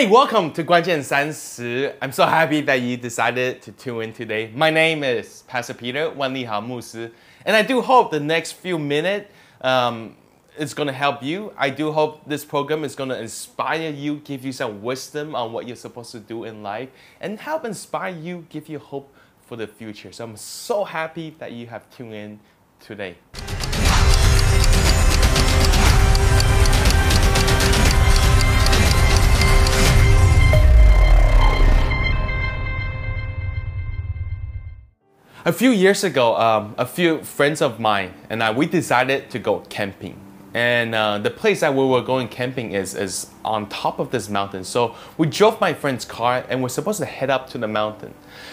Hey, welcome to Guanjian Sansi. I'm so happy that you decided to tune in today. My name is Pastor Peter Wan Li Musi, and I do hope the next few minutes um, is going to help you. I do hope this program is going to inspire you, give you some wisdom on what you're supposed to do in life, and help inspire you, give you hope for the future. So I'm so happy that you have tuned in today. A few years ago, um, a few friends of mine and I, we decided to go camping. And uh, the place that we were going camping is, is on top of this mountain. So we drove my friend's car and we're supposed to head up to the mountain.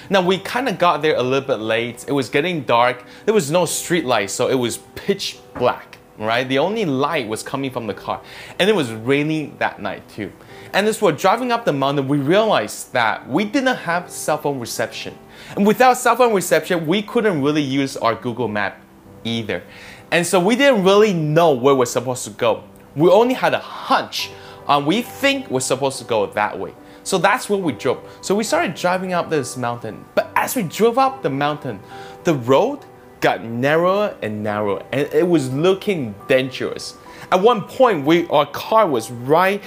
Now we kind of got there a little bit late. It was getting dark. There was no street light, so it was pitch black, right? The only light was coming from the car. And it was raining that night too. And as we're driving up the mountain, we realized that we didn't have cell phone reception. And without cell phone reception, we couldn't really use our Google Map either. And so we didn't really know where we're supposed to go. We only had a hunch. Um, we think we're supposed to go that way. So that's where we drove. So we started driving up this mountain. But as we drove up the mountain, the road got narrower and narrower and it was looking dangerous. At one point, we, our car was right,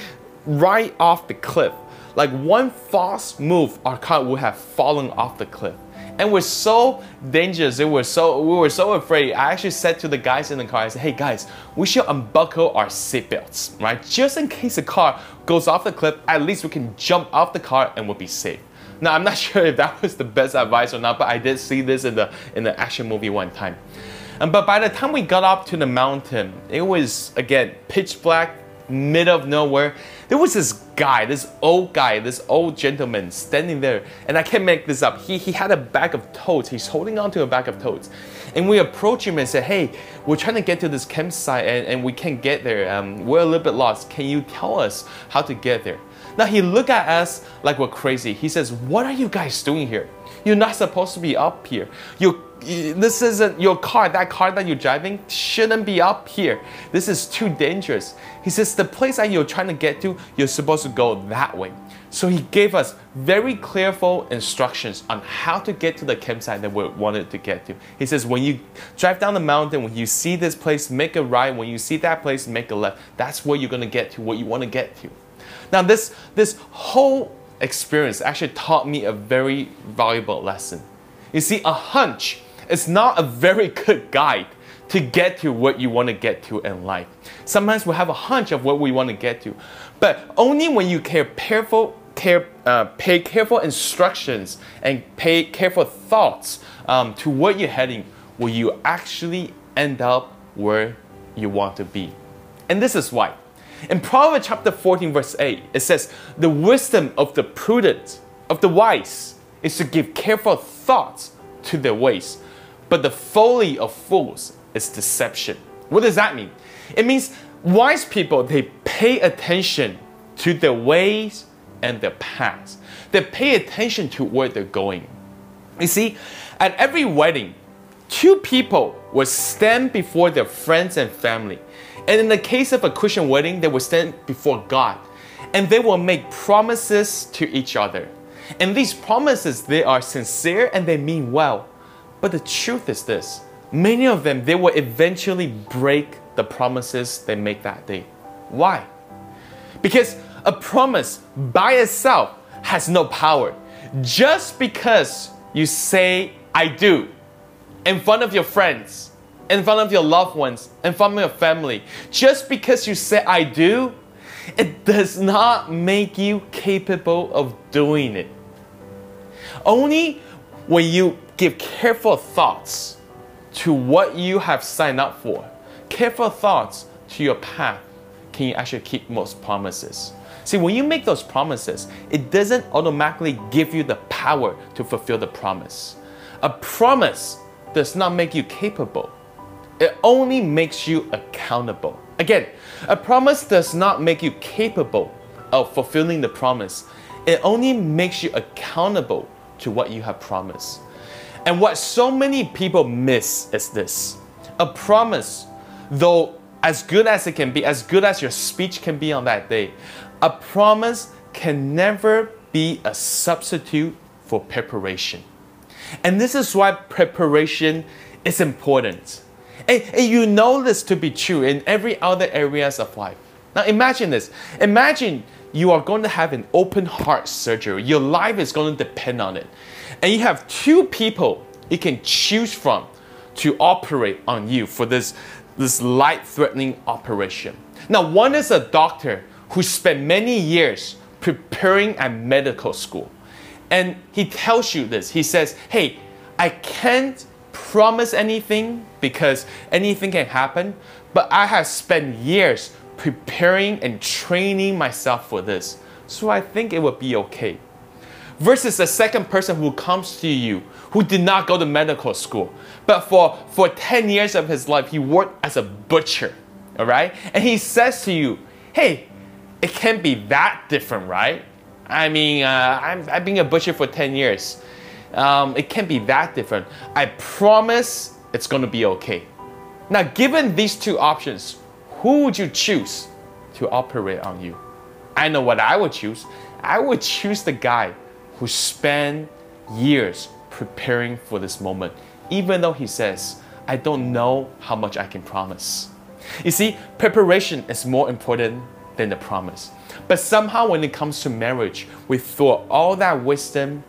right off the cliff. Like one false move, our car would have fallen off the cliff. And we're so dangerous. It was so we were so afraid. I actually said to the guys in the car, I said, "Hey guys, we should unbuckle our seatbelts, right? Just in case the car goes off the cliff, at least we can jump off the car and we'll be safe." Now I'm not sure if that was the best advice or not, but I did see this in the in the action movie one time. Um, but by the time we got up to the mountain, it was again pitch black, mid of nowhere, there was this guy, this old guy, this old gentleman standing there, and I can't make this up. He, he had a bag of toads. He's holding on to a bag of toads. And we approach him and say, hey, we're trying to get to this campsite and, and we can't get there. Um, we're a little bit lost. Can you tell us how to get there? Now he looked at us like we're crazy. He says, what are you guys doing here? You're not supposed to be up here. You this isn't your car. That car that you're driving shouldn't be up here. This is too dangerous. He says the place that you're trying to get to, you're supposed to go that way. So he gave us very clearful instructions on how to get to the campsite that we wanted to get to. He says when you drive down the mountain, when you see this place, make a right. When you see that place, make a left. That's where you're gonna get to what you want to get to. Now this this whole experience actually taught me a very valuable lesson. You see, a hunch is not a very good guide to get to what you want to get to in life. Sometimes we have a hunch of what we want to get to, but only when you care careful, care, uh, pay careful instructions and pay careful thoughts um, to what you're heading will you actually end up where you want to be. And this is why. In Proverbs chapter 14, verse 8, it says, The wisdom of the prudent, of the wise, is to give careful thoughts to their ways. But the folly of fools is deception. What does that mean? It means wise people, they pay attention to their ways and their paths. They pay attention to where they're going. You see, at every wedding, two people will stand before their friends and family. And in the case of a Christian wedding, they will stand before God. And they will make promises to each other. And these promises, they are sincere and they mean well. But the truth is this many of them, they will eventually break the promises they make that day. Why? Because a promise by itself has no power. Just because you say, I do, in front of your friends, in front of your loved ones, in front of your family, just because you say, I do, it does not make you capable of doing it. Only when you give careful thoughts to what you have signed up for, careful thoughts to your path, can you actually keep most promises? See, when you make those promises, it doesn't automatically give you the power to fulfill the promise. A promise does not make you capable, it only makes you accountable. Again, a promise does not make you capable of fulfilling the promise, it only makes you accountable to what you have promised. And what so many people miss is this a promise, though as good as it can be, as good as your speech can be on that day, a promise can never be a substitute for preparation. And this is why preparation is important. And, and you know this to be true in every other areas of life. Now imagine this. Imagine you are going to have an open heart surgery. Your life is going to depend on it. And you have two people you can choose from to operate on you for this, this life-threatening operation. Now, one is a doctor who spent many years preparing at medical school. And he tells you this. He says, hey, I can't promise anything because anything can happen, but I have spent years preparing and training myself for this. So I think it would be okay. Versus the second person who comes to you who did not go to medical school, but for, for 10 years of his life, he worked as a butcher, all right? And he says to you, hey, it can't be that different, right? I mean, uh, I'm, I've been a butcher for 10 years. Um, it can't be that different. I promise it's gonna be okay. Now, given these two options, who would you choose to operate on you? I know what I would choose. I would choose the guy who spent years preparing for this moment, even though he says, I don't know how much I can promise. You see, preparation is more important than the promise. But somehow, when it comes to marriage, we throw all that wisdom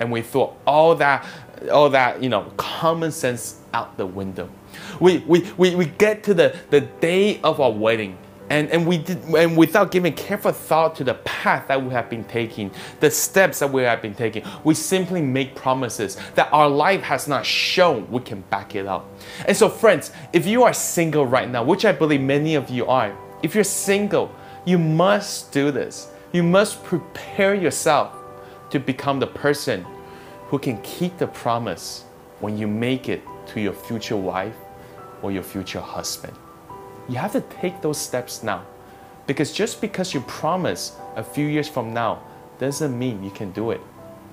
and we throw all that, all that, you know, common sense out the window. We, we, we, we get to the, the day of our wedding and, and we did and without giving careful thought to the path that we have been taking, the steps that we have been taking, we simply make promises that our life has not shown we can back it up. And so, friends, if you are single right now, which I believe many of you are, if you're single, you must do this. You must prepare yourself to become the person who can keep the promise when you make it to your future wife or your future husband. You have to take those steps now. Because just because you promise a few years from now doesn't mean you can do it.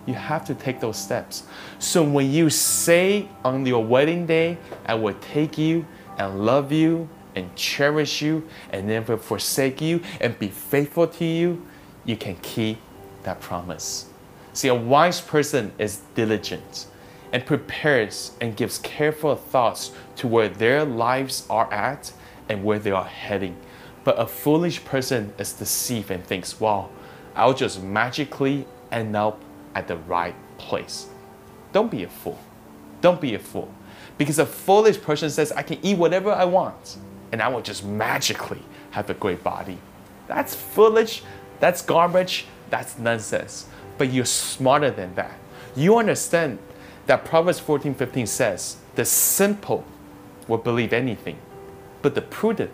You have to take those steps. So when you say on your wedding day, I will take you and love you and cherish you and never forsake you and be faithful to you, you can keep that promise. See, a wise person is diligent and prepares and gives careful thoughts to where their lives are at and where they are heading. But a foolish person is deceived and thinks, wow, I'll just magically end up at the right place. Don't be a fool. Don't be a fool. Because a foolish person says, I can eat whatever I want and I will just magically have a great body. That's foolish, that's garbage, that's nonsense. But you're smarter than that. You understand that Proverbs 14 15 says, The simple will believe anything, but the prudent,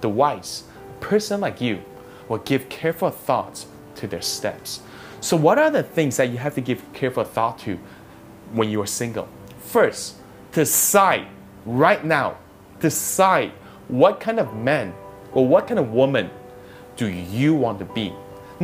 the wise, person like you, will give careful thoughts to their steps. So, what are the things that you have to give careful thought to when you are single? First, decide right now, decide what kind of man or what kind of woman do you want to be?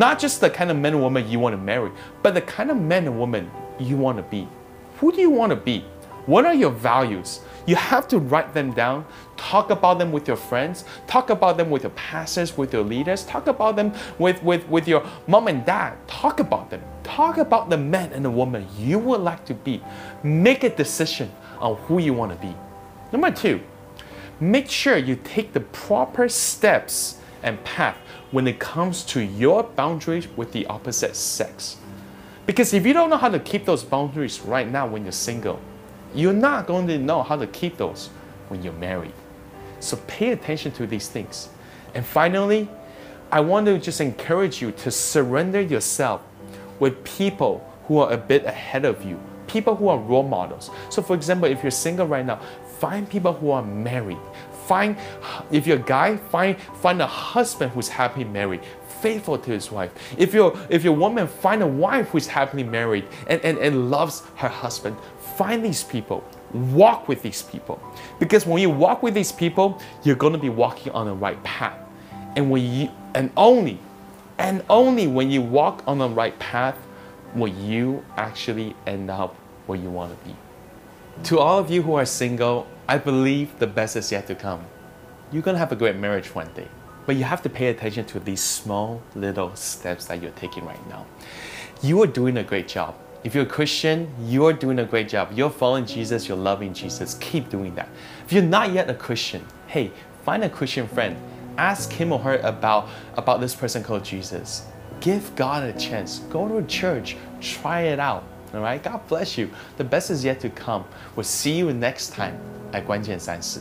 Not just the kind of man and woman you want to marry, but the kind of man and woman you want to be. Who do you want to be? What are your values? You have to write them down, talk about them with your friends, talk about them with your pastors, with your leaders, talk about them with, with, with your mom and dad. Talk about them. Talk about the man and the woman you would like to be. Make a decision on who you want to be. Number two, make sure you take the proper steps and path when it comes to your boundaries with the opposite sex. Because if you don't know how to keep those boundaries right now when you're single, you're not going to know how to keep those when you're married. So pay attention to these things. And finally, I want to just encourage you to surrender yourself with people who are a bit ahead of you, people who are role models. So, for example, if you're single right now, find people who are married. Find, if you're a guy, find, find a husband who's happily married, faithful to his wife. If you're, if you're a woman, find a wife who's happily married and, and, and loves her husband. Find these people. Walk with these people. Because when you walk with these people, you're going to be walking on the right path. And when you, and only, and only when you walk on the right path will you actually end up where you want to be. To all of you who are single, I believe the best is yet to come. You're gonna have a great marriage one day. But you have to pay attention to these small little steps that you're taking right now. You are doing a great job. If you're a Christian, you're doing a great job. You're following Jesus, you're loving Jesus. Keep doing that. If you're not yet a Christian, hey, find a Christian friend. Ask him or her about, about this person called Jesus. Give God a chance. Go to a church. Try it out. All right? God bless you. The best is yet to come. We'll see you next time at 关键三十。